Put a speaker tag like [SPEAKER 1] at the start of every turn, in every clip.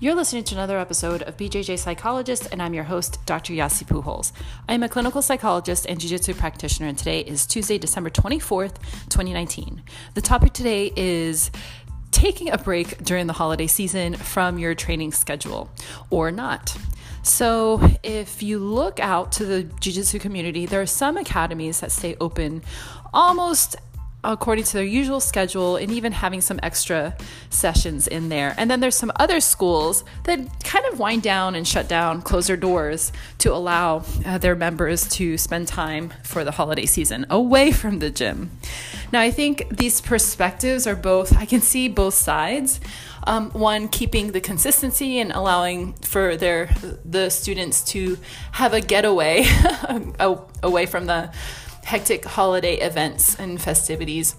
[SPEAKER 1] You're listening to another episode of BJJ Psychologist, and I'm your host, Dr. Yasi Pujols. I'm a clinical psychologist and jiu jitsu practitioner, and today is Tuesday, December 24th, 2019. The topic today is taking a break during the holiday season from your training schedule or not. So, if you look out to the jiu jitsu community, there are some academies that stay open almost according to their usual schedule and even having some extra sessions in there. And then there's some other schools that kind of wind down and shut down, close their doors to allow uh, their members to spend time for the holiday season away from the gym. Now, I think these perspectives are both, I can see both sides. Um, one keeping the consistency and allowing for their the students to have a getaway away from the hectic holiday events and festivities.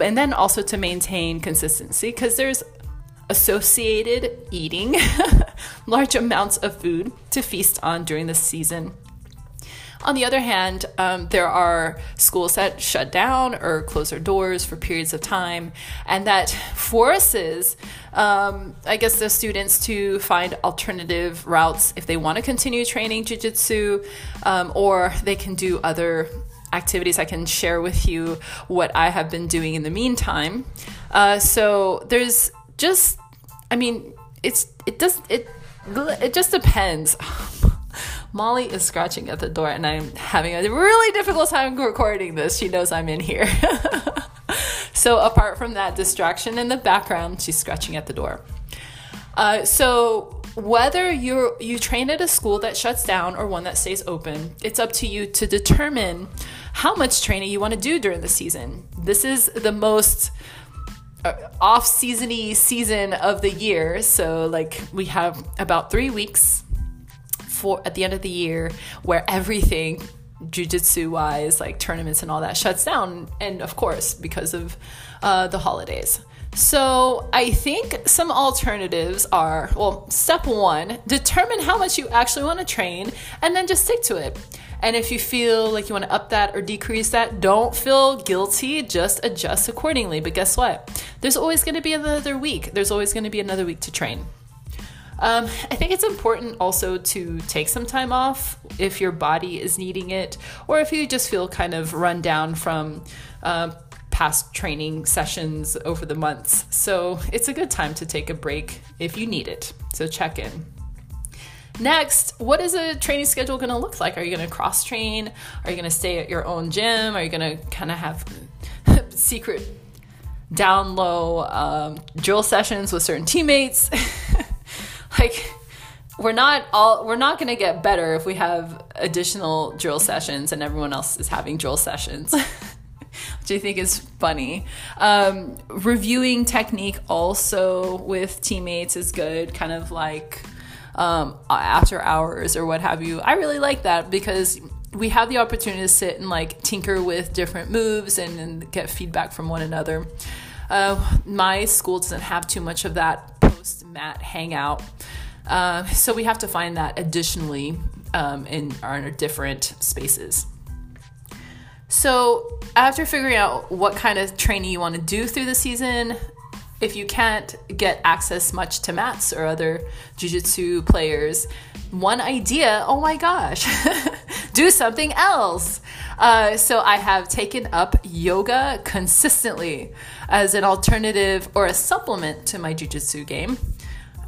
[SPEAKER 1] And then also to maintain consistency because there's associated eating large amounts of food to feast on during the season. On the other hand, um, there are schools that shut down or close their doors for periods of time, and that forces, um, I guess, the students to find alternative routes if they want to continue training jujitsu, um, or they can do other activities, I can share with you what I have been doing in the meantime. Uh, so there's just, I mean, it's it does it it just depends. Molly is scratching at the door, and I'm having a really difficult time recording this. She knows I'm in here. so apart from that distraction in the background, she's scratching at the door. Uh, so whether you you train at a school that shuts down or one that stays open, it's up to you to determine how much training you want to do during the season. This is the most uh, off seasony season of the year. So like we have about 3 weeks for at the end of the year where everything jujitsu wise, like tournaments and all that, shuts down. And of course, because of uh, the holidays. So, I think some alternatives are well, step one, determine how much you actually want to train and then just stick to it. And if you feel like you want to up that or decrease that, don't feel guilty, just adjust accordingly. But guess what? There's always going to be another week, there's always going to be another week to train. Um, I think it's important also to take some time off if your body is needing it, or if you just feel kind of run down from uh, past training sessions over the months. So it's a good time to take a break if you need it. So check in. Next, what is a training schedule going to look like? Are you going to cross train? Are you going to stay at your own gym? Are you going to kind of have secret down low um, drill sessions with certain teammates? like, we're not all we're not going to get better if we have additional drill sessions and everyone else is having drill sessions which I think is funny. Um, reviewing technique also with teammates is good, kind of like um, after hours or what have you. I really like that because we have the opportunity to sit and like tinker with different moves and, and get feedback from one another. Uh, my school doesn't have too much of that post mat hangout. Uh, so we have to find that additionally um, in our different spaces. So, after figuring out what kind of training you want to do through the season, if you can't get access much to mats or other jiu-jitsu players, one idea, oh my gosh, do something else. Uh, so I have taken up yoga consistently as an alternative or a supplement to my jiu-jitsu game.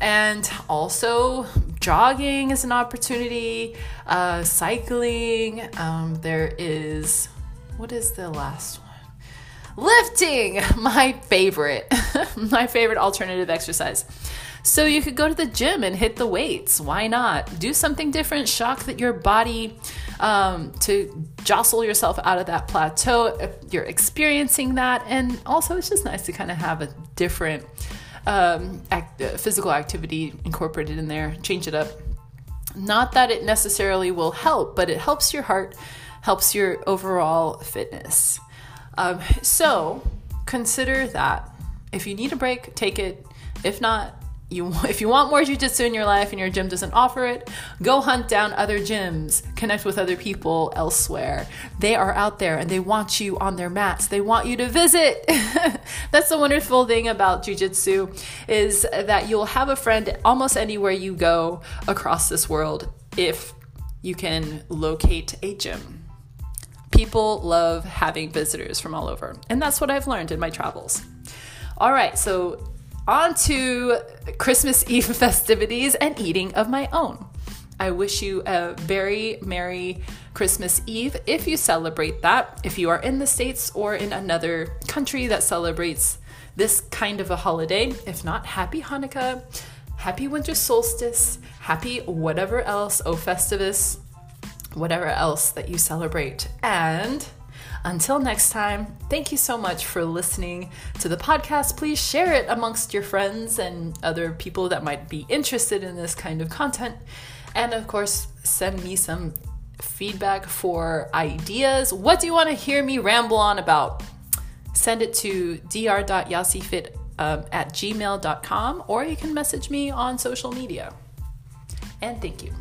[SPEAKER 1] And also jogging is an opportunity, uh, cycling. Um, there is what is the last one? Lifting, my favorite, my favorite alternative exercise. So you could go to the gym and hit the weights. Why not? Do something different. Shock that your body um, to jostle yourself out of that plateau if you're experiencing that. And also, it's just nice to kind of have a different um, act, uh, physical activity incorporated in there. Change it up. Not that it necessarily will help, but it helps your heart helps your overall fitness. Um, so consider that. If you need a break, take it. If not, you if you want more jujitsu in your life and your gym doesn't offer it, go hunt down other gyms, connect with other people elsewhere. They are out there and they want you on their mats. They want you to visit. That's the wonderful thing about jujitsu is that you'll have a friend almost anywhere you go across this world if you can locate a gym. People love having visitors from all over, and that's what I've learned in my travels. All right, so on to Christmas Eve festivities and eating of my own. I wish you a very Merry Christmas Eve if you celebrate that, if you are in the States or in another country that celebrates this kind of a holiday. If not, Happy Hanukkah, Happy Winter Solstice, Happy whatever else, O Festivus, whatever else that you celebrate. And until next time, thank you so much for listening to the podcast. Please share it amongst your friends and other people that might be interested in this kind of content. And of course, send me some feedback for ideas. What do you want to hear me ramble on about? Send it to dr.yasifit um, at gmail.com or you can message me on social media. And thank you.